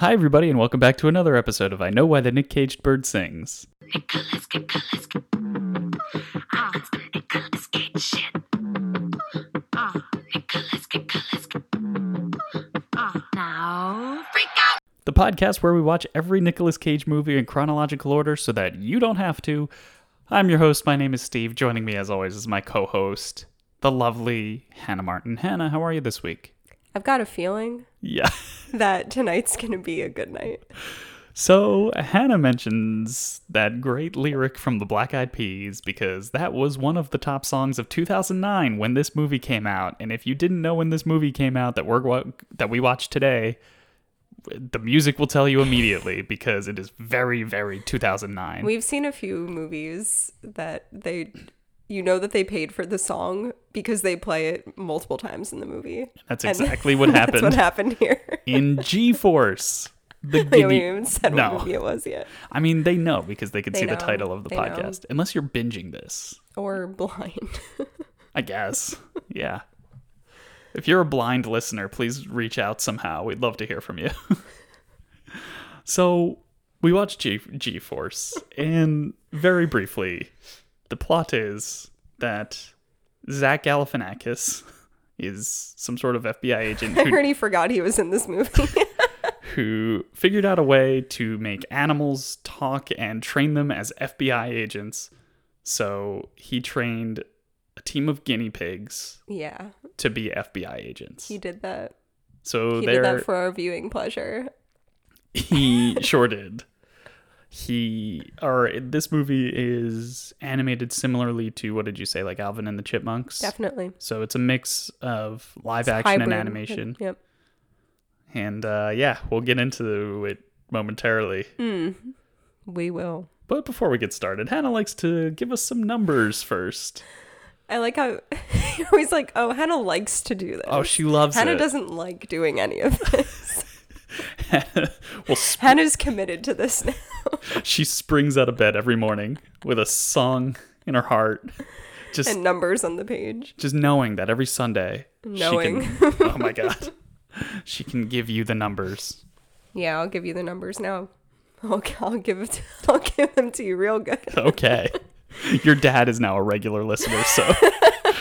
Hi, everybody, and welcome back to another episode of I Know Why the Nick Caged Bird Sings. Nicholas, Nicholas, ah, Nicholas Cage shit. Ah, Nicholas, Nicholas. Ah, now, freak out. The podcast where we watch every Nicolas Cage movie in chronological order so that you don't have to. I'm your host. My name is Steve. Joining me, as always, is my co host, the lovely Hannah Martin. Hannah, how are you this week? I've got a feeling Yeah. that tonight's going to be a good night. So, Hannah mentions that great lyric from the Black Eyed Peas because that was one of the top songs of 2009 when this movie came out. And if you didn't know when this movie came out that we're that we watched today, the music will tell you immediately because it is very very 2009. We've seen a few movies that they you know that they paid for the song because they play it multiple times in the movie. That's And exactly what That's happened what happened here. in G-Force. The we even said No. what movie it was yet. I mean, they know because they could They see the title of the They know. podcast. Unless you're binging this. Or blind. I guess. Yeah. If you're a blind listener, please reach out somehow. We'd love to hear from you. so, we watched G- G-Force, and very briefly, the plot is that Zach Galifianakis is some sort of FBI agent I already forgot he was in this movie. who figured out a way to make animals talk and train them as FBI agents. So, he trained a team of guinea pigs yeah, to be FBI agents. he did that. so He did that for our viewing pleasure. he sure did. He or this movie is animated similarly to what did you say, like Alvin and the Chipmunks? Definitely. So it's a mix of live action and animation, Yep. and uh, yeah, we'll get into it momentarily. We will. But before we get started, Hannah likes to give us some numbers first. I like how you're always like, oh, Hannah likes to do this. Oh, she loves Hannah it. doesn't like doing any of this. well, sp- Hannah's committed to this now. she springs out of bed every morning with a song in her heart, just and numbers on the page. just knowing that every Sunday Knowing. she can oh my god she can give you the numbers Yeah, I'll give you the numbers now. I'll, I'll give it. To, I'll give them to you real good. okay your dad is now a regular listener so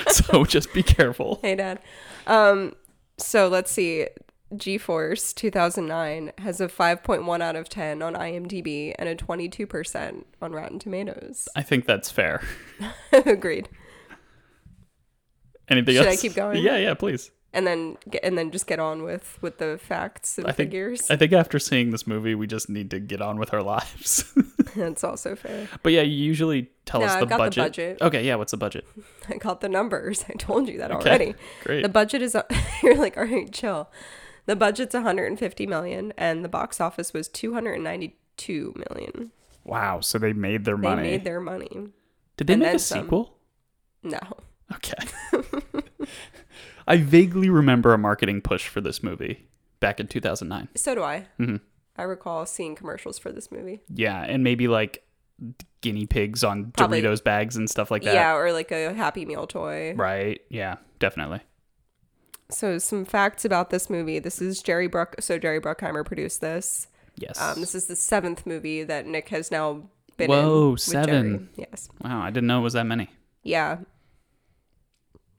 so just be careful Hey, Dad. Um, so let's see. G-Force 2009 has a 5.1 out of 10 on IMDb and a 22% on Rotten Tomatoes. i think that's fair Agreed. anything else? Should I keep going? yeah yeah please And then get, and then just get on with with the facts and i think figures. i think after seeing this movie we just need to get on with our lives That's also fair. but yeah you usually tell No, us the got the budget. budget. okay yeah what's the budget I got the numbers. I told you that Okay, already. great. The budget is you're like, all right, chill. The budget's 150 million and the box office was 292 million. wow so they made their money. They made their money. did they and make a some. sequel No. Okay. I vaguely remember a marketing push for this movie back in 2009. So do I. Mm-hmm. I recall seeing commercials for this movie. Yeah, and maybe like guinea pigs on Probably. Doritos bags and stuff like that. Yeah, or like a Happy Meal toy. Right. Yeah, definitely. So some facts about this movie. This is Jerry Bruck. So Jerry Bruckheimer produced this. Yes. Um, this is the seventh movie that Nick has now been in. Whoa, with seven. Jerry. Yes. wow, I didn't know it was that many. Yeah.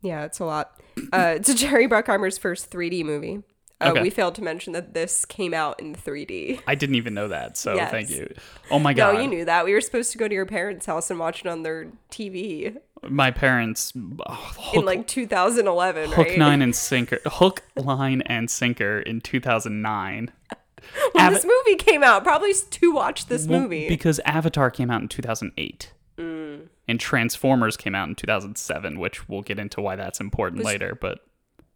Yeah, it's a lot. Uh, it's Jerry Bruckheimer's first 3D movie. Uh, Okay. We failed to mention that this came out in 3D. I didn't even know that, so Yes. thank you. Oh my god! No, you knew that. We were supposed to go to your parents' house and watch it on their TV My parents oh, hook, in like 2011, hook right? nine and sinker hook line and sinker in 2009. when Ava- this movie came out, probably to watch this Well, movie. because Avatar came out in 2008. Mm. And Transformers came out in 2007, which we'll get into why that's important later, but Was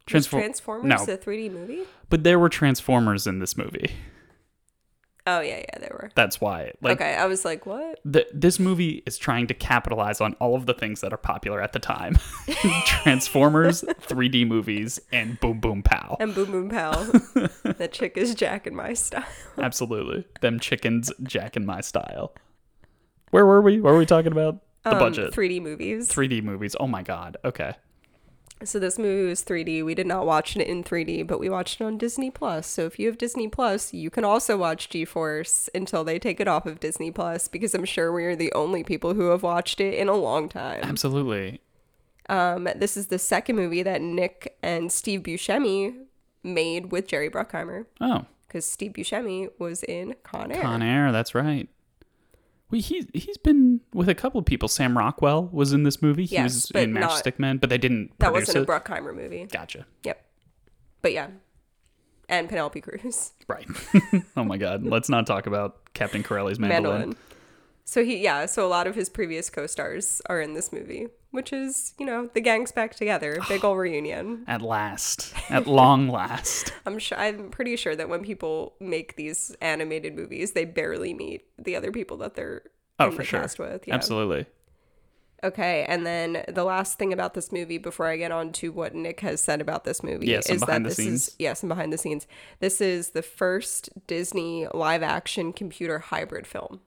Transform- Transformers no. a 3D movie? but there were Transformers in this movie. Oh yeah, yeah, there were. That's why. Like okay, I was like, what? the, this movie is trying to capitalize on all of the things that are popular at the time. Transformers, 3D movies, and Boom Boom Pow. And Boom Boom Pal. that chick is Jack in my style. Absolutely. Them chickens jack in my style. Where were we? What were we talking about? The Um, budget. 3D movies. 3D movies. Oh my god. Okay. So this movie was 3D. We did not watch it in 3D, but we watched it on Disney Plus. So if you have Disney Plus, you can also watch G-Force until they take it off of Disney Plus because I'm sure we are the only people who have watched it in a long time. Absolutely. Um, this is the second movie that Nick and Steve Buscemi made with Jerry Bruckheimer Oh, because Steve Buscemi was in Con Air. Con Air. That's right. We he he's been with a couple of people. Sam Rockwell was in this movie. He Yes, was in Matchstick Men, but they didn't. That wasn't a Bruckheimer movie. Gotcha. Yep. But yeah. And Penelope Cruz. Right. oh my God. Let's not talk about Captain Corelli's mandolin. Mandolin. So he yeah, so a lot of his previous co-stars are in this movie, which is, you know, the gang's back together. Big ol' reunion. At last, at long last. I'm sure I'm pretty sure that when people make these animated movies, they barely meet the other people that they're Oh, for the sure. cast with. Yeah. Absolutely. Okay, and then the last thing about this movie before I get on to what Nick has said about this movie is that this scenes. is yes, and behind the scenes. This is the first Disney live action computer hybrid film.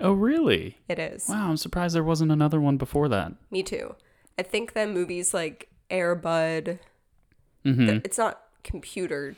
Oh, really? It is. Wow, I'm surprised there wasn't another one before that. Me too. I think that movies like Air Bud, Mhm. th- it's not computer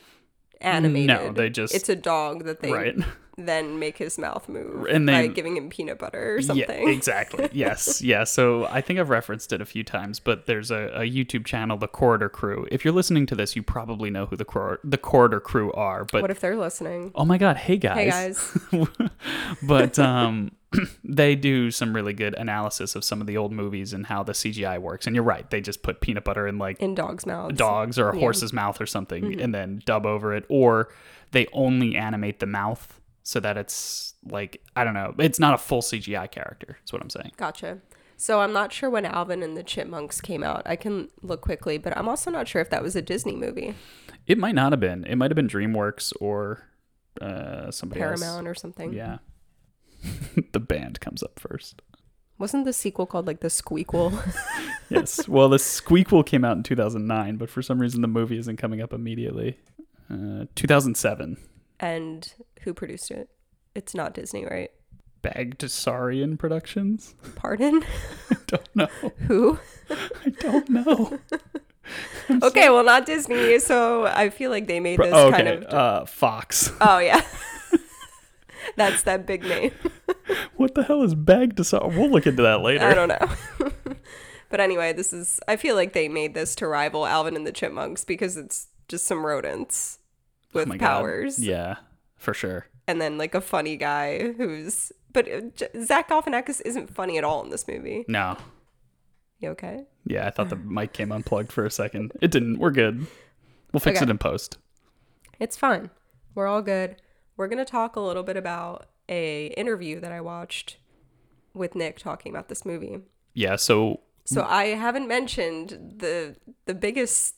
animated. No, they just- it's a dog that they Right. then make his mouth move And then, by giving him peanut butter or something. Yeah, exactly. Yes, yeah. So I think I've referenced it a few times, but there's a, a YouTube channel, the Corridor Crew. If you're listening to this, you probably know who the Cor- the Corridor Crew are. But What if they're listening? oh my God, hey guys, Hey guys, but um, they do some really good analysis of some of the old movies and how the CGI works. And you're right, they just put peanut butter in like in dogs' mouths. dog's or a Yeah. Mm-hmm. horse's mouth or something and then dub over it or they only animate the mouth so that it's like i don't know it's not a full cgi character is what i'm saying. Gotcha. So I'm not sure when Alvin and the Chipmunks came out. I can look quickly, but I'm also not sure if that was a Disney movie, it might not have been. It might have been dreamworks or uh somebody Paramount or something. yeah. The band comes up first. Wasn't the sequel called like the Squeakquel? yes. Well the squeakquel came out in 2009 but for some reason the movie isn't coming up immediately. Uh 2007 and who produced it? It's not Disney, right? Bagdasarian Productions. Pardon? I don't know. who? I don't know. Okay, well, not Disney. So I feel like they made this Oh, kind of. uh, Fox. Oh yeah, that's that big name. What the hell is Bagdasar? We'll look into that later. I don't know. but anyway, this is. I feel like they made this to rival Alvin and the Chipmunks because it's just some rodents with Oh my God. powers, Yeah, for sure. and then like a funny guy who's. But uh, Zach Galifianakis isn't funny at all in this movie. No. You okay? Yeah, I thought the mic came unplugged for a second. It didn't. We're good. We'll fix Okay. it in post. It's fine. We're all good. We're gonna talk a little bit about a interview that I watched with Nick talking about this movie. Yeah, so So I haven't mentioned the the biggest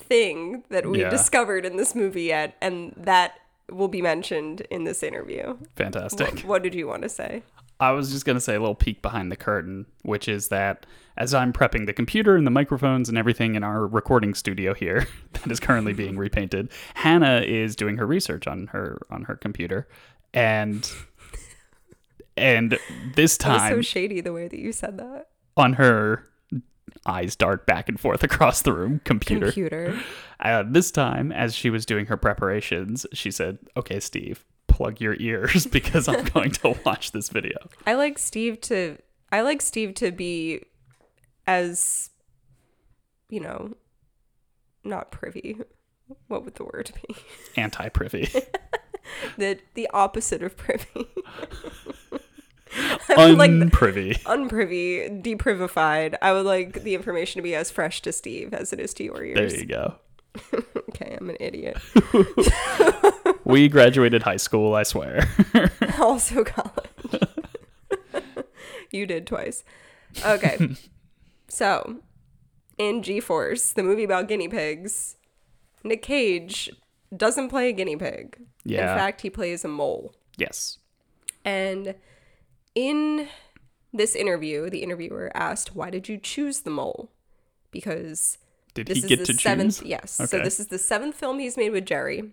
thing that we Yeah. discovered in this movie yet, and that will be mentioned in this interview. fantastic. What did you want to say? I was just going to say a little peek behind the curtain, which is that as I'm prepping the computer and the microphones and everything in our recording studio here that is currently being repainted, Hannah is doing her research on her on her computer and and this time so shady the way that you said that. on her eyes dart back and forth across the room computer. Computer. Uh, this time, as she was doing her preparations, she said, "Okay, Steve, plug your ears because I'm going to watch this video." I like Steve to I like Steve to be as you know not privy. What would the word be? Anti-privy, The the opposite of privy. Would like unprivy. unprivy, deprivified. I would like the information to be as fresh to Steve as it is to your ears. There you go. Okay, I'm an idiot. We graduated high school, I swear. also college. you did twice. Okay. so, in G Force, the movie about guinea pigs, Nick Cage doesn't play a guinea pig. Yeah. In fact, he plays a mole. yes. And in this interview, the interviewer asked, Why did you choose the mole? Because Did this he is get the to seventh choose? yes. Okay. Hmm. this is the seventh film he's made with Jerry.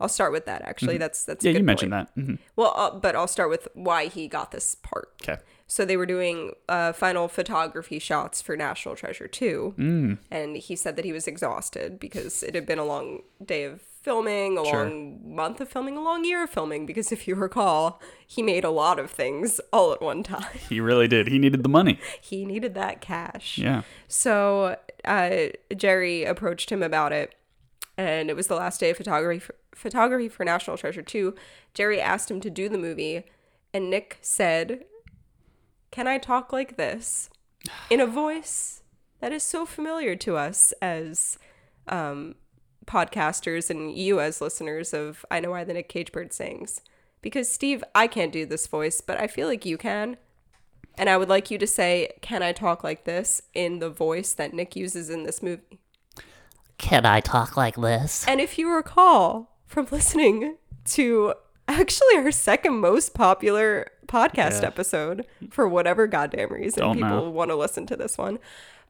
I'll start with that actually. That's that's a Yeah, good you mentioned point. that. Mhm. Well, uh, but I'll start with why he got this part. Okay. So they were doing uh, final photography shots for National Treasure 2. Mm. And he said that he was exhausted because it had been a long day of filming, a Sure. long month of filming, a long year of filming. Because if you recall, he made a lot of things all at one time. He really did. He needed the money. he needed that cash. Yeah. So uh, Jerry approached him about it, and it was the last day of photography photography for National Treasure 2. Jerry asked him to do the movie, and Nick said, "Can I talk like this in a voice that is so familiar to us as um, podcasters and you as listeners of I Know Why the Nick Cage Bird Sings?" Because Steve, I can't do this voice, but I feel like you can. And I would like you to say, Can I talk like this in the voice that Nick uses in this movie? Can I talk like this? And if you recall from listening to actually our second most popular podcast Yeah. episode, for whatever goddamn reason Don't people know. want to listen to this one,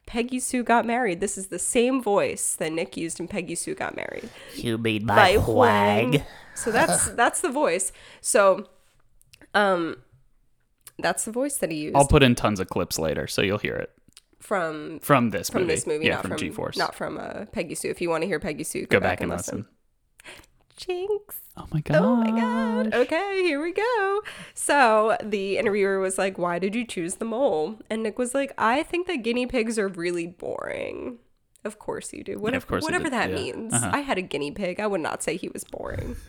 Peggy Sue got married. This is the same voice that Nick used in Peggy Sue got married. You mean by my Huang. wag? So that's that's the voice. So, um, that's the voice that he used I'll put in tons of clips later, so you'll hear it from from this from movie. this movie, yeah, not from, from G-Force. not from uh, Peggy Sue. If you want to hear Peggy Sue, Go back and listen. Jinx. Oh my god. Oh my god. Okay, here we go. So the interviewer was like, "Why did you choose the mole?" And Nick was like, "I think that guinea pigs are really boring." Of course you do. Whatever, course whatever that yeah. means. Uh-huh. I had a guinea pig. I would not say he was boring.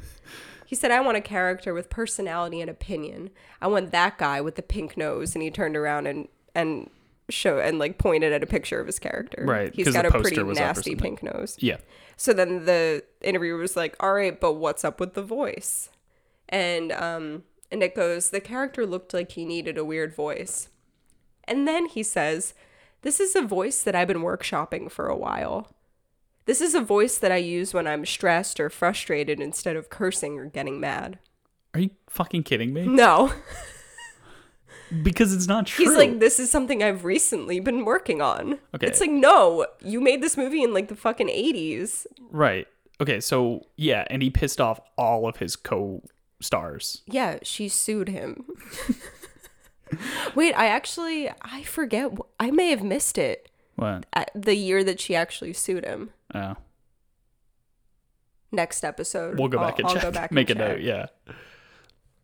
He said, I want a character with personality and opinion. I want that guy with the pink nose. And he turned around and, and show and like pointed at a picture of his character. Right, He's got a pretty was up or nasty pink nose. Yeah. So then the interviewer was like, "All right, but what's up with the voice?" And um, and it goes, "The character looked like he needed a weird voice." And then he says, "This is a voice that I've been workshopping for a while. This is a voice that I use when I'm stressed or frustrated instead of cursing or getting mad." Are you fucking kidding me? No, Because it's not true. he's like, "This is something I've recently been working on." Okay. It's like, no, you made this movie in like the fucking eighties. right. Okay, so yeah, and he pissed off all of his co-stars. Yeah, she sued him. Wait, I actually I forget. I may have missed it. What? The year that she actually sued him. Oh. Next episode, We'll go I'll- back and I'll check. go back Make a and note, yeah.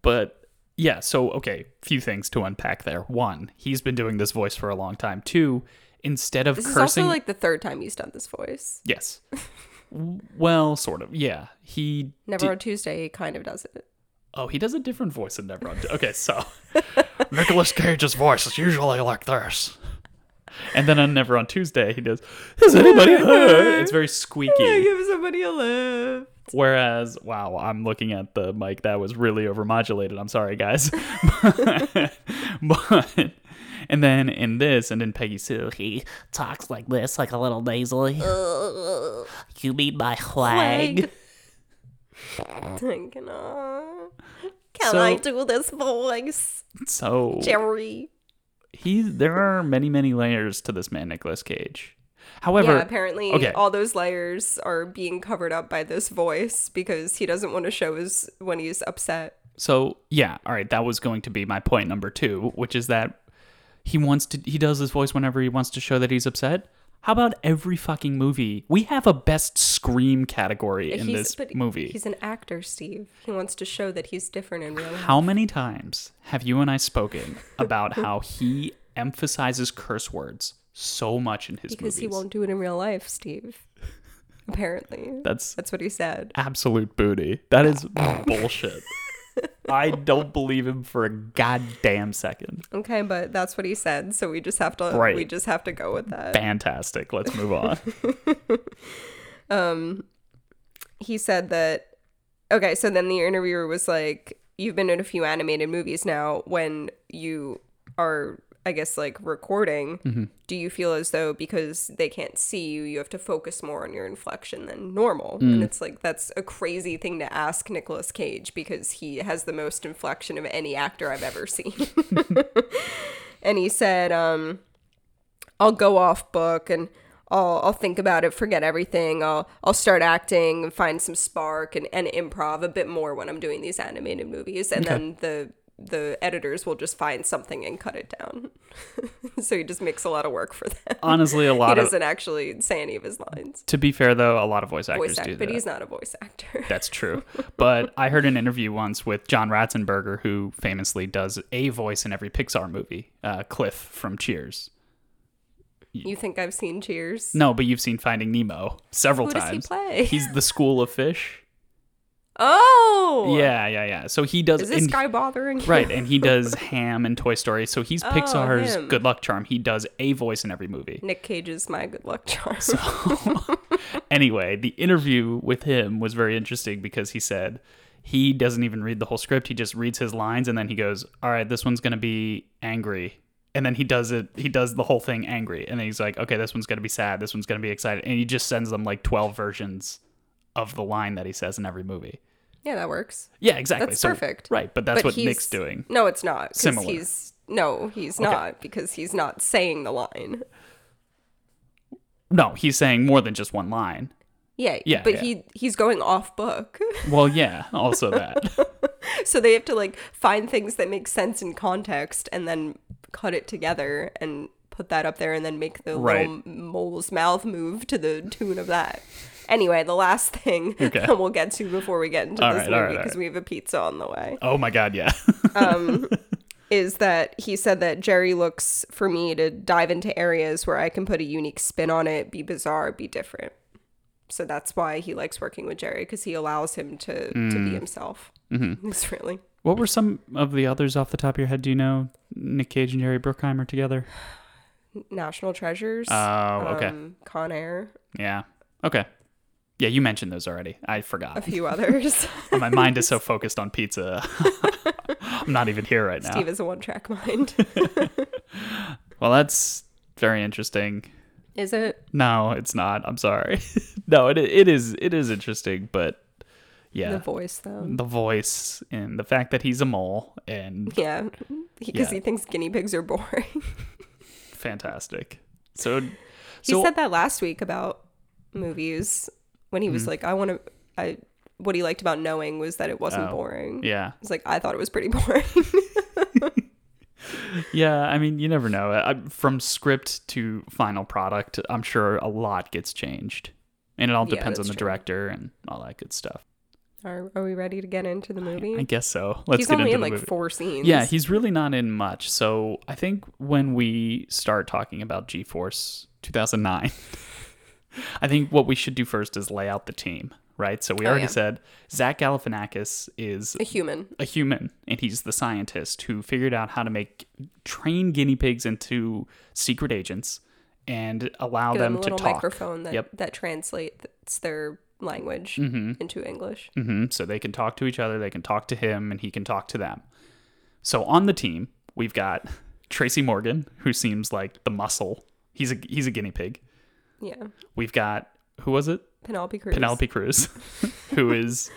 But yeah, so okay, few things to unpack there. One, he's been doing this voice for a long time. Two, instead of This is also like the third time he's done this voice. yes, well, sort of, yeah. He Never di- on Tuesday, he kind of does it. oh, he does a different voice than Never on. Okay, so Nicolas Cage's voice is usually like this. And then on Never on Tuesday, he does, Is anybody hurt? It's very squeaky. Give somebody a lift. Whereas, wow, I'm looking at the mic that was really overmodulated. I'm sorry, guys. but, and then in this, and in Peggy Sue, He talks like this, like a little nasally. You mean my wag? Can I, can So- I do this voice, so Jerry? He, there are many, many layers to this man, Nicolas Cage. However, yeah, apparently okay. all those layers are being covered up by this voice because he doesn't want to show his when he's upset. So yeah, all right, that was going to be my point number two, which is that he wants to he does his voice whenever he wants to show that he's upset. How about every fucking movie? We have a best scream category in He's- this movie. He's an actor, Steve. He wants to show that he's different in real life. How many times have you and I spoken about how he emphasizes curse words so much in his because movies? he won't do it in real life, Steve. Apparently. That's That's what he said. absolute booty. That is bullshit. I don't believe him for a goddamn second. Okay, but that's what he said, so we just have to Right. we just have to go with that. Fantastic. Let's move on. um he said that okay so then the interviewer was like you've been in a few animated movies now when you are i guess like recording do you feel as though because they can't see you you have to focus more on your inflection than normal? And it's like that's a crazy thing to ask Nicolas Cage because he has the most inflection of any actor I've ever seen. And he said um I'll go off book and I'll I'll think about it, forget everything. I'll I'll start acting, and find some spark and, and improv a bit more when I'm doing these animated movies. And then the the editors will just find something and cut it down. so he just makes a lot of work for them. Honestly, a he lot of. doesn't actually say any of his lines. To be fair, though, a lot of voice actors Voice act, do but that. he's not a voice actor. That's true. But I heard an interview once with John Ratzenberger, who famously does a voice in every Pixar movie, uh, Cliff from Cheers. you think I've seen Cheers? No, but you've seen Finding Nemo several Who does he times. play? He's the School of Fish. Oh, Yeah, yeah, yeah. So he does. Is this guy bothering? Right, and he does Ham and Toy Story. So he's oh, Pixar's him. Good Luck Charm. He does a voice in every movie. Nick Cage is my good luck charm. so, Anyway, the interview with him was very interesting because he said he doesn't even read the whole script. He just reads his lines and then he goes, "All right, this one's going to be angry." And then he does it he does the whole thing angry. And then he's like, "Okay, this one's going to be sad. This one's going to be excited." And he just sends them like 12 versions of the line that he says in every movie. yeah, that works. Yeah, exactly. That's So- perfect. Right, but that's But what Nick's doing. No, it's not. Similar. He's no, he's not because he's not saying the line. No, he's saying more than just one line. Yeah, Yeah, but yeah. he he's going off book. Well, yeah, also that. so they have to like find things that make sense in context and then cut it together and put that up there and then make the Right. little mole's mouth move to the tune of that. Anyway, the last thing Okay. that we'll get to before we get into All this right, movie because right. we have a pizza on the way. oh my god, yeah. is that he said that Jerry looks for me to dive into areas where I can put a unique spin on it, be bizarre, be different. So that's why he likes working with Jerry because he allows him to to Mm. be himself. Mm-hmm. It's really What were some of the others off the top of your head? Do you know Nick Cage and Jerry Bruckheimer together? national treasures. Oh, okay. um, Con Air, Yeah. Okay. Yeah, you mentioned those already. I forgot. A few others. My mind is so focused on pizza. I'm not even here right now. Steve is a one track mind. Well, that's very interesting. is it? No, it's not. I'm sorry. no, it it is it is interesting, but yeah, The voice though. the voice and the fact that he's a mole and Yeah, because Yeah. he thinks guinea pigs are boring. fantastic. So, He so said that last week about movies when he was Mm-hmm. like, I want to. I what he liked about knowing was that it wasn't Oh, boring. yeah, It's like I thought it was pretty boring. yeah. I mean, you never know. I, from script to final product, I'm sure a lot gets changed, and it all Yeah, depends on the true. director and all that good stuff. are, are we ready to get into the movie? I guess so. Let's He's get only into in like movie. four scenes. Yeah, he's really not in much. So I think when we start talking about G Force 2009, I think what we should do first is lay out the team, right? So we Oh, already yeah. said Zach Galifianakis is a human. a human, and he's the scientist who figured out how to make train guinea pigs into secret agents and allow Give them to talk. microphone that Yep. that translates their language Mm-hmm. into English. hmm So they can talk to each other, they can talk to him, and he can talk to them. So on the team, we've got Tracy Morgan, who seems like the muscle. He's a he's a guinea pig. Yeah, We've got who was it? Penelope Cruz. Penelope Cruz, who is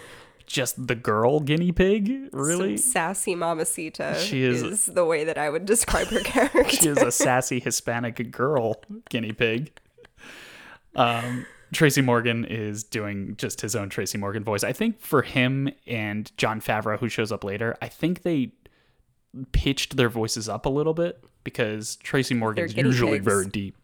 just the girl guinea pig. Really, Some sassy mamacita. She is- the way that I would describe her character. she is a sassy Hispanic girl guinea pig. Um, Tracy Morgan is doing just his own Tracy Morgan voice. I think for him and Jon Favreau, who shows up later, I think they pitched their voices up a little bit because Tracy Morgan's usually pigs. very deep.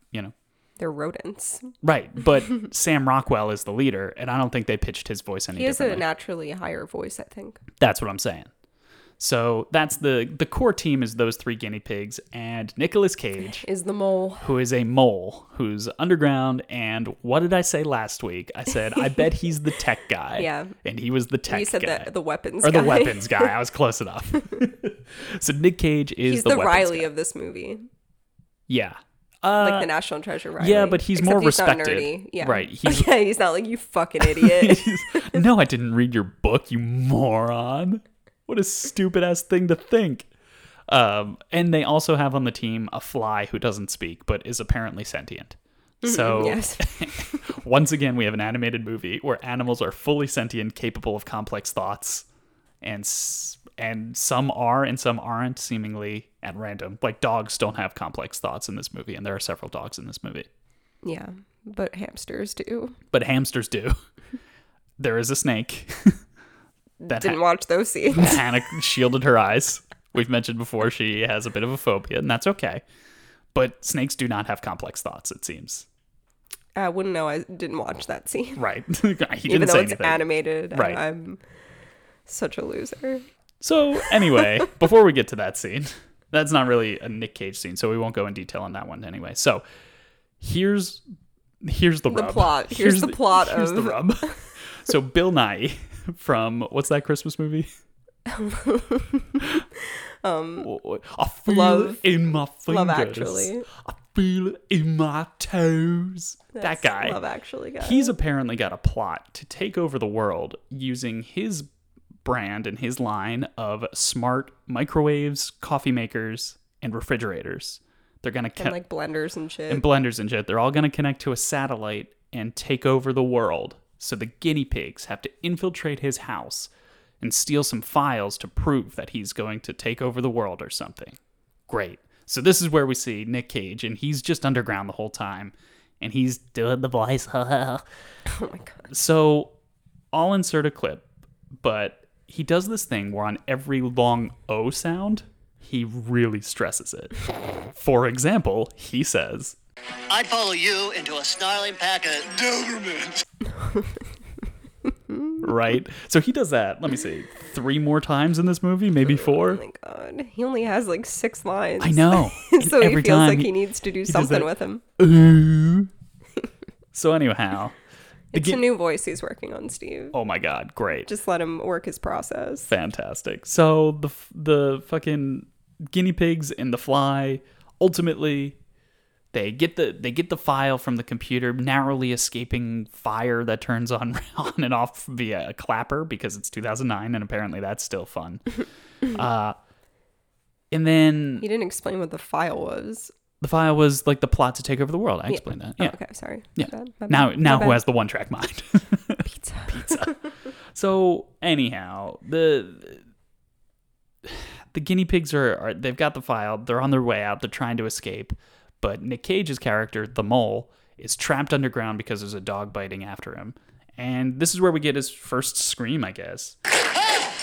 They're rodents. Right, but Sam Rockwell is the leader, and I don't think they pitched his voice any He has a naturally higher voice, I think. That's what I'm saying. So that's the the core team is those three guinea pigs and Nicolas Cage, Is the mole? who is a mole who's underground. And what did I say last week? I said I bet he's the tech guy. Yeah. and he was the tech You said guy. the the weapons or the guy. weapons guy. I was close enough. so Nick Cage is He's the, the, Riley guy. of this movie, yeah. Uh, like the National Treasure Riley. yeah, but he's Except more he's respected. nerdy. Yeah, Right, he's- yeah, he's not like you fucking idiot. no, I didn't read your book, you moron. What a stupid ass thing to think. Um, and they also have on the team a fly who doesn't speak but is apparently sentient. So yes. once again, we have an animated movie where animals are fully sentient, capable of complex thoughts, and s- and some are and some aren't, seemingly at random. Like dogs don't have complex thoughts in this movie, and there are several dogs in this movie, Yeah, but hamsters do. but hamsters do. there is a snake. that Didn't ha- watch those scenes. Hannah shielded her eyes We've mentioned before she has a bit of a phobia, and that's okay. But snakes do not have complex thoughts, it seems. I wouldn't know. I didn't watch that scene. Right. he didn't Even though it's anything. animated. Right. I'm such a loser. So anyway, before we get to that scene, that's not really a Nick Cage scene, so we won't go in detail on that one anyway. So here's here's the, The rub. plot. Here's the plot here's the rub. so Bill Nighy from what's that Christmas movie? um, I feel Love- it in my fingers. Love Actually. I feel it in my toes. that guy. Love Actually guy. He's apparently got a plot to take over the world using his brand and his line of smart microwaves, coffee makers, and refrigerators. They're gonna connect like blenders and shit. and blenders and shit. They're all gonna connect to a satellite and take over the world. So the guinea pigs have to infiltrate his house and steal some files to prove that he's going to take over the world or something. Great. So this is where we see Nick Cage, and he's just underground the whole time, and he's Doing the voice. oh my god. so I'll insert a clip, but he does this thing where on every long O sound, he really stresses it. For example, he says, I'd follow you into a snarling pack of Dobermans. right? So he does that, let me see, three more times in this movie, maybe Oh four. my god. He only has like six lines. I know. And so he feels time like he needs to do something that- with him. Ooh. so anyhow, the It's gui- a new voice he's working on, Steve. oh my god, great. Just let him work his process. fantastic. So the the fucking guinea pigs and the fly ultimately they get the they get the file from the computer narrowly escaping fire that turns on on and off via a clapper because it's 2009 and apparently that's still fun. uh and then He didn't explain what the file was. The file was like the plot to take over the world. I explained that. Oh, Yeah. okay, sorry. Yeah. My bad, my Now now my who bad. has the one track mind? pizza? pizza. so anyhow, the the guinea pigs are, are they've got the file. They're on their way out. They're trying to escape, but Nick Cage's character, the mole, is trapped underground because there's a dog biting after him. And this is where we get his first scream, I guess. Oh,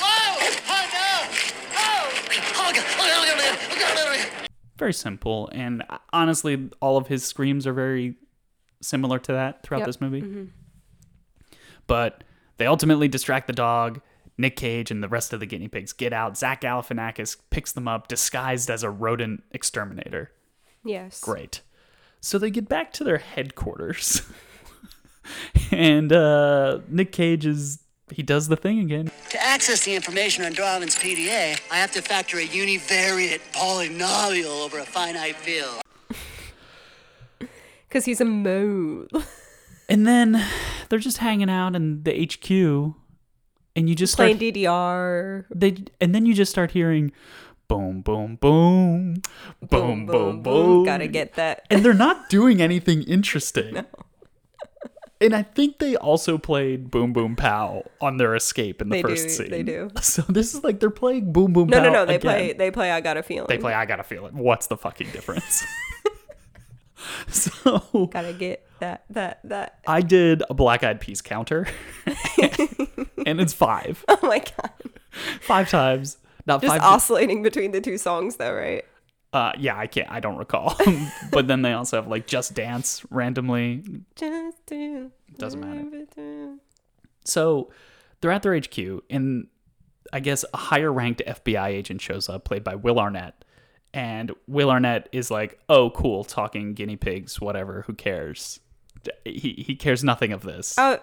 whoa! Oh, no! Oh! Oh, God! Oh, God! Oh, God! Oh, God! Oh, God! Very simple, and honestly, all of his screams are very similar to that throughout Yep. this movie. But they ultimately distract the dog. Nick Cage and the rest of the guinea pigs get out. Zach Galifianakis picks them up, disguised as a rodent exterminator. Yes. Great. So they get back to their headquarters, and uh, Nick Cage is he does the thing again. To access the information on Darwin's PDA, I have to factor a univariate polynomial over a finite field. Because he's a mole. And then they're just hanging out in the HQ, and you just start Playing DDR. they and then you just start hearing boom boom boom boom boom boom, Gotta get that. and they're not doing anything interesting and i think they also played boom boom pow on their escape in the They first do, scene they do. so this is like they're playing boom boom No, pow no, no. They again. play. They play. I got a feeling. they play i gotta feel it what's the fucking difference so Gotta get that. That. That. i did a black eyed peas counter and it's five Oh my god. five times not Just five oscillating between the two songs, though, right? Uh, yeah, I can't. I don't recall. but then they also have like Just Dance randomly. Just do. Doesn't matter. So they're at their HQ, and I guess a higher ranked FBI agent shows up, played by Will Arnett. And Will Arnett is like, "Oh, cool, talking guinea pigs, whatever. Who cares?" He he cares nothing of this. Oh,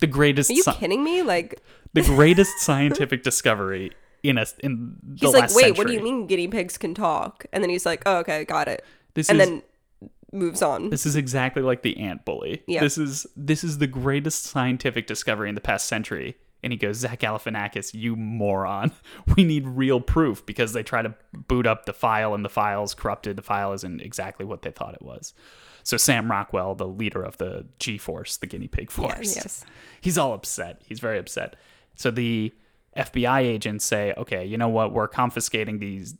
the greatest, are you sci- kidding me? Like, the greatest scientific discovery in a in the he's like, wait, what do you mean guinea pigs can talk? And then he's like, oh, okay, got it. This and is then moves on. This is exactly like the ant bully. Yeah. This is this is the greatest scientific discovery in the past century. And he goes, Zach Galifianakis, you moron. We need real proof because they try to boot up the file and the file's corrupted. The file isn't exactly what they thought it was. So Sam Rockwell, the leader of the G Force, the guinea pig force, yes. he's all upset. He's very upset. So the FBI agents say, okay, you know what? We're confiscating these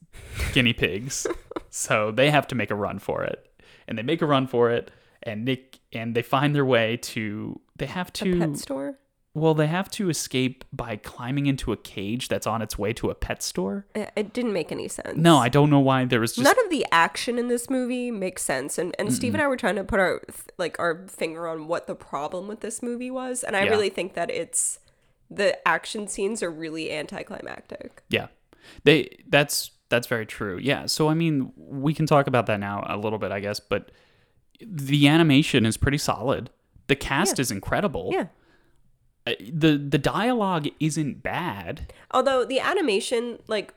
guinea pigs. so they have to make a run for it. And they make a run for it. And Nick and they find their way to they have to Pet store. Well, they have to escape by climbing into a cage that's on its way to a pet store. It, it didn't make any sense. No, I don't know why there was just None of the action in this movie makes sense, and and Steve and I were trying to put our like our finger on what the problem with this movie was, and I Yeah. really think that it's the action scenes are really anticlimactic. Yeah. They that's that's very true. Yeah. So I mean, we can talk about that now a little bit, I guess, but the animation is pretty solid. The cast is incredible. Yeah. Uh, The the dialogue isn't bad. Although the animation, like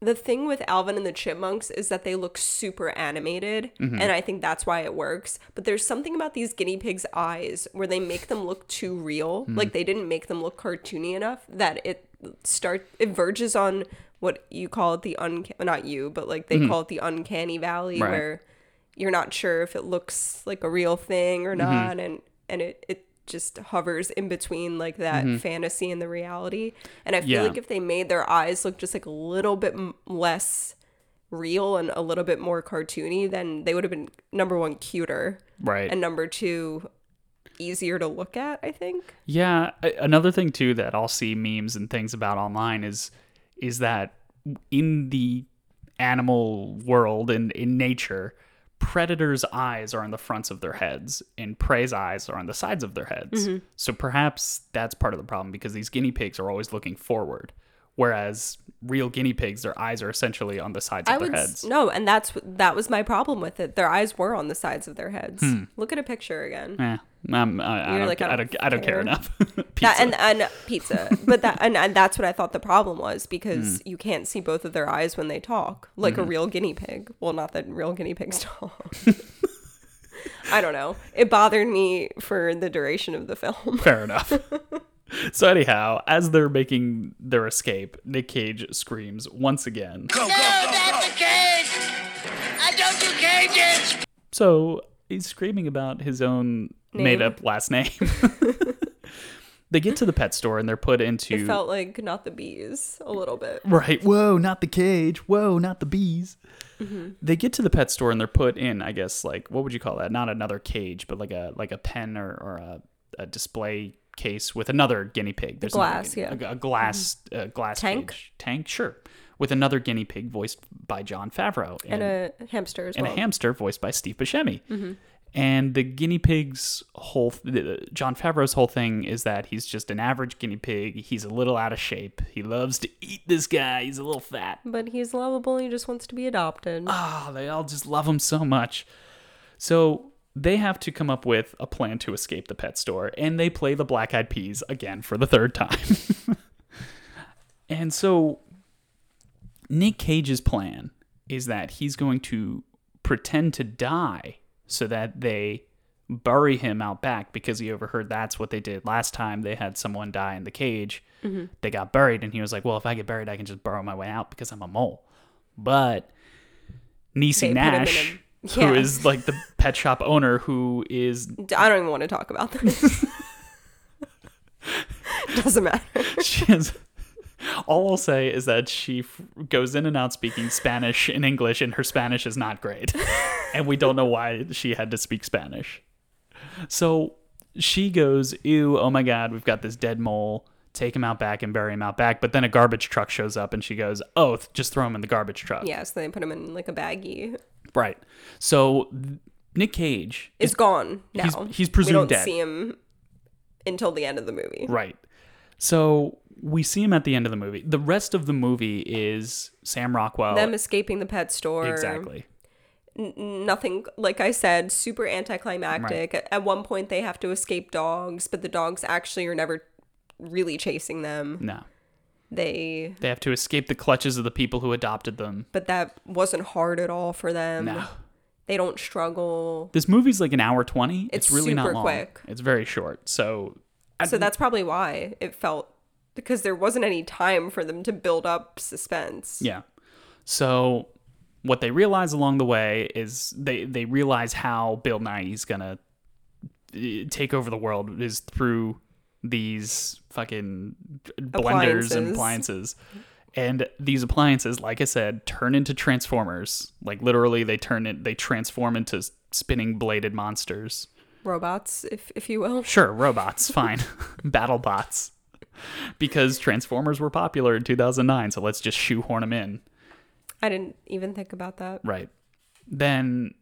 the thing with Alvin and the Chipmunks is that they look super animated, Mm-hmm. and I think that's why it works. But there's something about these guinea pigs' eyes where they make them look too real, Mm-hmm. like they didn't make them look cartoony enough that it start it verges on what you call it the un not you, but like they call it the uncanny valley Mm-hmm. Right. where you're not sure if it looks like a real thing or Mm-hmm. not, and and it it just hovers in between like that fantasy and the reality. And I feel Mm-hmm. Yeah. like if they made their eyes look just like a little bit m- less real and a little bit more cartoony, then they would have been number one cuter Right. and number two easier to look at. I think. Yeah, another thing too that I'll see memes and things about online is is that in the animal world and in nature, predators' eyes are on the fronts of their heads and prey's eyes are on the sides of their heads. Mm-hmm. So perhaps that's part of the problem because these guinea pigs are always looking forward. Whereas real guinea pigs, their eyes are essentially on the sides of their would heads. no, and that's that was my problem with it. Their eyes were on the sides of their heads. Look at a picture again. Eh, um, I, I, don't, like, I, I don't, I don't care care. enough. That, and and pizza, but that and, and that's what I thought the problem was because you can't see both of their eyes when they talk, like a real guinea pig. Well, not that real guinea pigs talk. I don't know. It bothered me for the duration of the film. Fair enough. so anyhow, as they're making their escape, Nick Cage screams once again. No, not the cage! I don't do cages! So he's screaming about his own Name. made-up last name. they get to the pet store and they're put into It felt like not the bees a little bit. right. Whoa, not the cage. Whoa, not the bees. Mm-hmm. They get to the pet store and they're put in, I guess, like what would you call that? Not another cage, but like a like a pen or, or a, a display case with another guinea pig. There's glass, guinea- yeah. a, a glass uh, glass Tank? tank, sure, with another guinea pig voiced by Jon Favreau And a hamster as well. and well. a hamster voiced by Steve Buscemi. And the guinea pig's whole, th- Jon Favreau's whole thing is that he's just an average guinea pig. He's a little out of shape. He loves to eat this guy. He's a little fat. but he's lovable. He just wants to be adopted. Ah, they all just love him so much. So they have to come up with a plan to escape the pet store, and they play the Black Eyed Peas again for the third time. and so Nick Cage's plan is that he's going to pretend to die so that they bury him out back because he overheard that's what they did last time they had someone die in the cage. Mm-hmm. They got buried, and he was like, "Well, if I get buried, I can just burrow my way out because I'm a mole." But Niecy They put him in Nash, a- who yeah. is like the pet shop owner, who is I don't even want to talk about this. Doesn't matter. she has, all I'll say is that she f- goes in and out speaking Spanish and English, and her Spanish is not great, and we don't know why she had to speak Spanish. So she goes, "Ew, oh my God, we've got this dead mole. Take him out back and bury him out back." But then a garbage truck shows up, and she goes, "Oh, th- just throw him in the garbage truck." Yeah, so they put him in like a baggie. Right. So th- Nick Cage Is gone now. he's- he's presumed We don't dead. see him until the end of the movie. Right. So we see him at the end of the movie. The rest of the movie is Sam Rockwell. Them escaping the pet store. exactly. Nothing, like I said, super anticlimactic. At- At one point, they have to escape dogs, but the dogs actually are never really chasing them. No. They, They have to escape the clutches of the people who adopted them. but that wasn't hard at all for them. No. They don't struggle. This movie's like an hour 20. It's, It's really not long. quick. It's very short. So So that's probably why it felt because there wasn't any time for them to build up suspense. Yeah. So what they realize along the way is they they realize how Bill Nighy's gonna uh, take over the world is through these fucking blenders and Appliances. appliances. And these appliances, like I said, turn into transformers. Like literally, they turn it, they transform into spinning bladed monsters. robots, if if you will. Sure, robots, fine. Battle bots. Because Transformers were popular in 2009, so let's just shoehorn them in. I didn't even think about that. Right. Then,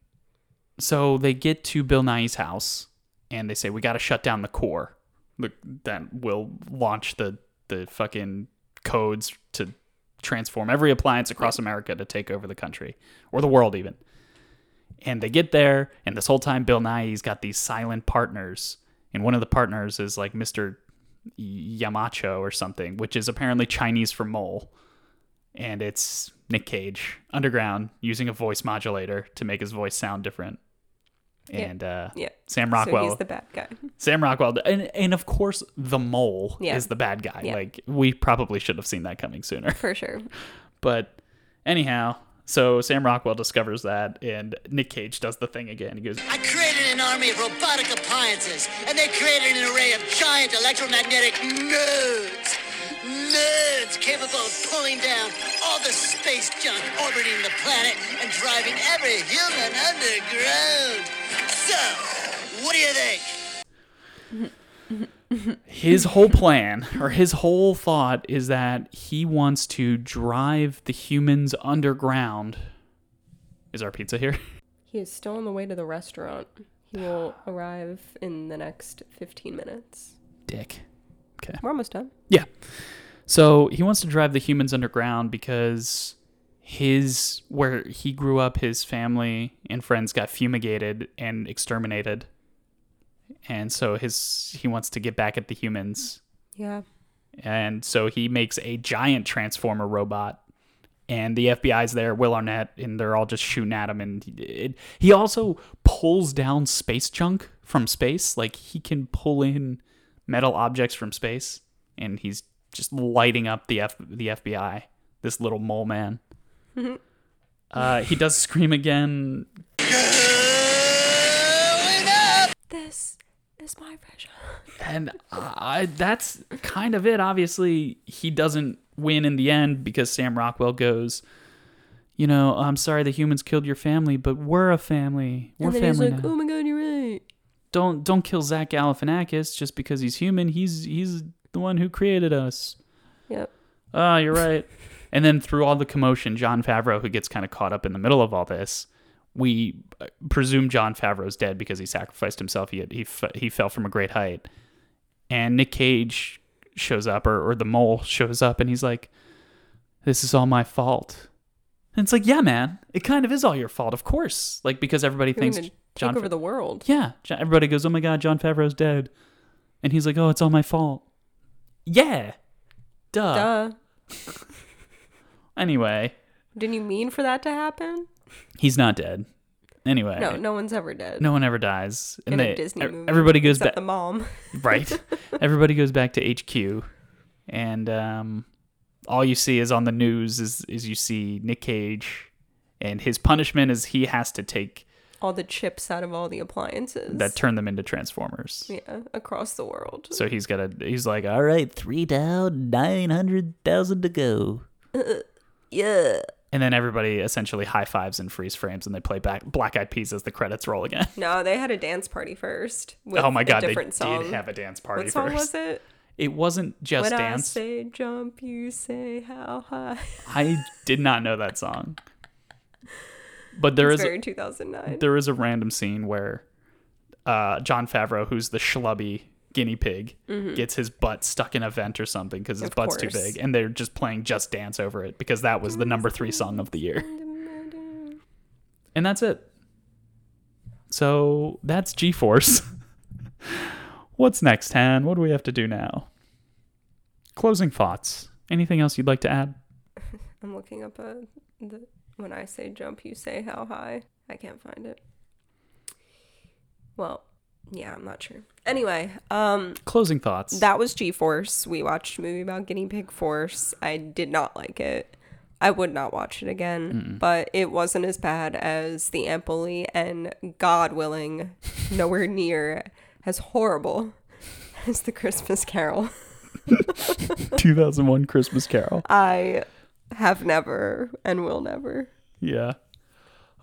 so they get to Bill Nighy's house and they say, we got to shut down the core the, that will launch the, the fucking codes to transform every appliance across America to take over the country or the world, even. And they get there, and this whole time, Bill Nighy's got these silent partners. And one of the partners is like Mr. Yamacho or something, which is apparently Chinese for mole. And it's Nick Cage underground using a voice modulator to make his voice sound different. And uh, Yeah. Sam Rockwell. So Rockwell, he's the bad guy. Sam Rockwell, and and of course the mole Yeah. is the bad guy. Yeah. Like we probably should have seen that coming sooner. For sure. But anyhow, so Sam Rockwell discovers that, and Nick Cage does the thing again. He goes, I created an army of robotic appliances, and they created an array of giant electromagnetic nerds. Nerds capable of pulling down all the space junk orbiting the planet and driving every human underground. So, what do you think? his whole plan or his whole thought is that he wants to drive the humans underground. Is our pizza here? He is still on the way to the restaurant. He will arrive in the next 15 minutes. Dick. Okay. We're almost done. Yeah. So he wants to drive the humans underground because his where he grew up, his family and friends got fumigated and exterminated. And so his he wants to get back at the humans. Yeah. And so he makes a giant transformer robot. And the FBI's there, Will Arnett, and they're all just shooting at him. And it, he also pulls down space junk from space. Like he can pull in metal objects from space, and he's just lighting up the F, the FBI. This little mole man. uh, he does scream again. This is my vision. and I, that's kind of it. Obviously, he doesn't win in the end because Sam Rockwell goes, you know, I'm sorry the humans killed your family, but we're a family. We're and then family he's like, now. oh my god, you're right. Don't don't kill Zach Galifianakis just because he's human. He's he's the one who created us. Yep. Oh, you're right. and then through all the commotion, Jon Favreau, who gets kind of caught up in the middle of all this, we uh, presume Jon Favreau's dead because he sacrificed himself. He had, he f- he fell from a great height, and Nick Cage shows up, or or the mole shows up, and he's like, "This is all my fault." And it's like, yeah, man, it kind of is all your fault, of course. Like because everybody You're thinks John take over Fa- the world. yeah, everybody goes, "Oh my god, Jon Favreau's dead," and he's like, "Oh, it's all my fault." Yeah, duh. Duh. Anyway, Didn't you mean for that to happen? he's not dead. Anyway, No, no one's ever dead. no one ever dies, and in they a Disney movie. everybody goes back. the mom. right, everybody goes back to HQ, and um, all you see is on the news is is you see Nick Cage, and his punishment is he has to take All the chips out of all the appliances. that turn them into Transformers. yeah, across the world. So he's got a He's like, all right. three down, 900,000 to go. yeah. And then everybody essentially high fives and freeze frames, and they play back Black Eyed Peas as the credits roll again. No, they had a dance party first. Oh with oh my god, a they song. did have a dance party what song first. was it? It wasn't just when I say jump, you say how high. I did not know that song. But there it's is very 2009. there is a random scene where uh, Jon Favreau, who's the schlubby guinea pig, gets his butt stuck in a vent or something because his Mm-hmm. Of butt's too big, and they're just playing Just Dance over it because that was the number three song of the year, and that's it. So that's G Force. What's next, Han? What do we have to do now? Closing thoughts. Anything else you'd like to add? I'm looking up a the when I say jump, you say how high. I can't find it. Well, yeah, I'm not sure. Anyway, um, Closing thoughts. that was G Force. We watched a movie about guinea pig force. I did not like it. I would not watch it again, but it wasn't as bad as the Ampoli and God willing, nowhere near as horrible as the Christmas Carol. 2001 Christmas Carol. I have never and will never. Yeah.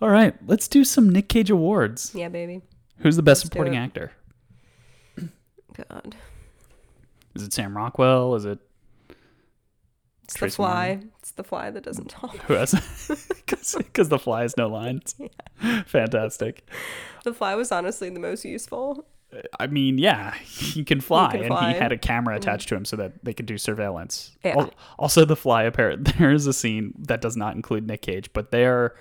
All right, let's do some Nick Cage awards. Yeah, baby. Who's the best Let's supporting actor? God. Is it Sam Rockwell? Is it It's the fly. It's the fly that doesn't talk. who has? Because the fly has no lines. Fantastic. The fly was honestly the most useful. I mean, yeah, he can fly, can and fly. Mm. he had a camera attached to him so that they could do surveillance. Yeah. Also, the fly apparent there is a scene that does not include Nick Cage, but they're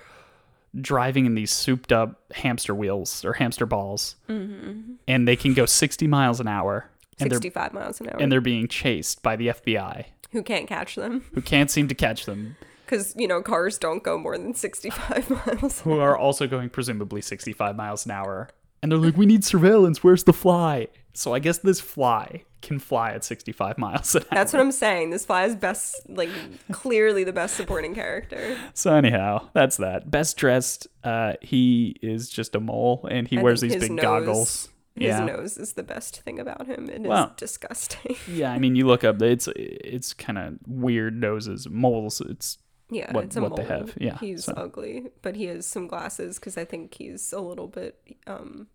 driving in these souped up hamster wheels or hamster balls, Mm-hmm. and they can go 60 miles an hour, and 65 miles an hour. and they're being chased by the FBI, Who can't catch them? who can't seem to catch them, Because, you know, cars don't go more than 65 miles. who are also going presumably 65 miles an hour. And they're like, "We need surveillance. Where's the fly?" So I guess this fly can fly at 65 miles an hour. That's what I'm saying. This fly is best, like, clearly the best supporting character. So anyhow, that's that. Best dressed, uh, he is just a mole, and he I wears these big nose- goggles. His yeah, nose is the best thing about him. It is Wow. disgusting. yeah. I mean, you look up, it's it's kind of weird noses, moles. It's Yeah, What- it's a what they have, yeah, he's so. ugly, but he has some glasses because I think he's a little bit um,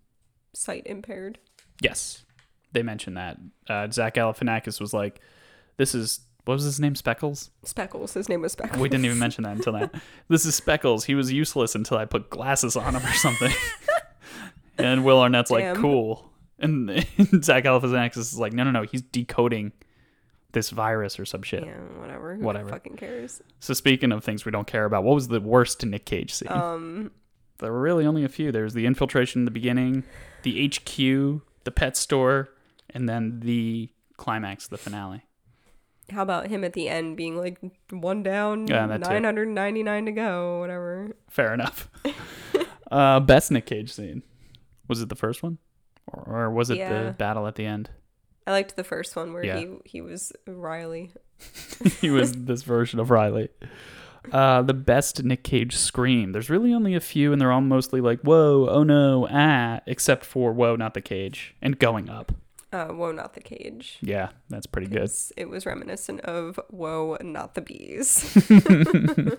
sight impaired. yes, they mentioned that. Uh, Zach Galifianakis was like, "This is what was his name? Speckles." Speckles. His name was Speckles. We didn't even mention that until now. This is Speckles. He was useless until I put glasses on him or something. and Will Arnett's like, Damn. cool. And, Zach Galifianakis is like, no, no, no. He's decoding this virus or some shit. Yeah, whatever. Who Whatever. fucking cares? So speaking of things we don't care about, what was the worst Nick Cage scene? Um, there were really only a few. There was the infiltration in the beginning, the HQ, the pet store, and then the climax, the finale. how about him at the end being like one down, Yeah, 999 to go, whatever. Fair enough. uh, best Nick Cage scene. Was it the first one? Or, or was it Yeah. the battle at the end? I liked the first one where Yeah. he he was Riley. he was this version of Riley. Uh, the best Nick Cage scream. There's really only a few, and they're all mostly like, whoa, oh no, ah, except for whoa, not the cage, and going up. Uh, whoa, not the cage. Yeah, that's pretty good. It was reminiscent of whoa, not the bees.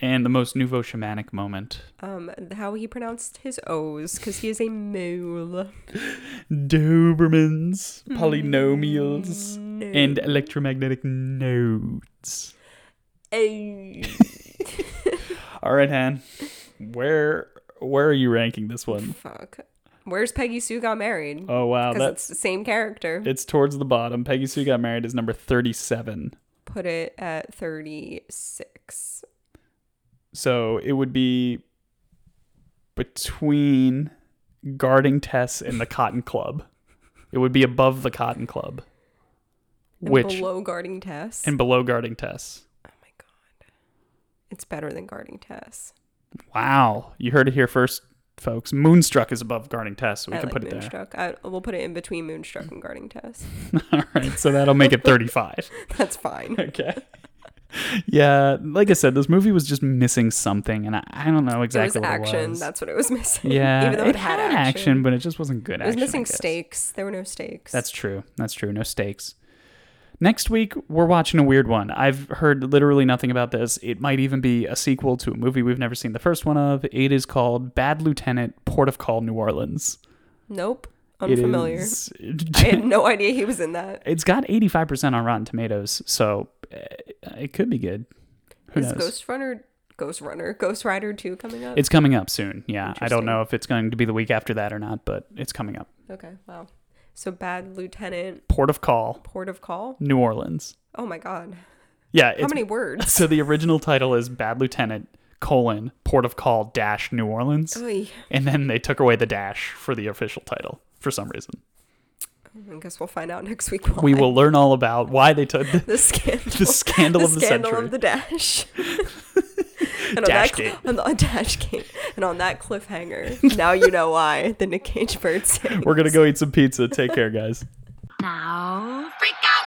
And the most nouveau shamanic moment um, how he pronounced his O's because he is a mole. Dobermans, polynomials, and electromagnetic nodes. All right, Han, where where are you ranking this one? Fuck. Where's Peggy Sue got married? Oh wow, Because that's it's the same character. it's towards the bottom. Peggy Sue got married is number thirty-seven. Put it at 36. So it would be between guarding Tess and the Cotton Club. It would be above the Cotton Club, And which below guarding Tess. and below guarding Tess. oh my god. It's better than guarding Tess. Wow, you heard it here first, folks. Moonstruck is above guarding Tess, so we I can like put it Moonstruck. I, we'll put it in between Moonstruck and guarding there. All right, so that'll make it thirty-five. That's fine. okay. Yeah, like I said, this movie was just missing something, and I, I don't know exactly it was what action. it was. That's what it was missing. yeah, Even though it, had, action. but it just wasn't good. it was action, missing stakes. There were no stakes. That's true. That's true. No stakes. Next week, we're watching a weird one. I've heard literally nothing about this. It might even be a sequel to a movie we've never seen the first one of. It is called Bad Lieutenant, Port of Call, New Orleans. Nope. Unfamiliar. is- I had no idea he was in that. it's got 85% on Rotten Tomatoes, so uh, it could be good. Who Is knows? Ghost Runner, Ghost Runner, Ghost Rider 2 coming up? It's coming up soon. Yeah, I don't know if it's going to be the week after that or not, but it's coming up. okay, wow. So Bad Lieutenant, Port of Call, Port of Call? New Orleans. Oh my god. Yeah, How many words? So the original title is Bad Lieutenant colon Port of Call dash New Orleans, Oy. and then they took away the dash for the official title for some reason. I guess we'll find out next week. Why. We will learn all about why they took the, the scandal. the scandal of the scandal century. of the dash and on that, cl- on, on Dashgate. And on that cliffhanger, now you know why the Nick Cage bird. We're going to go eat some pizza. Take care, guys. Now, freak out!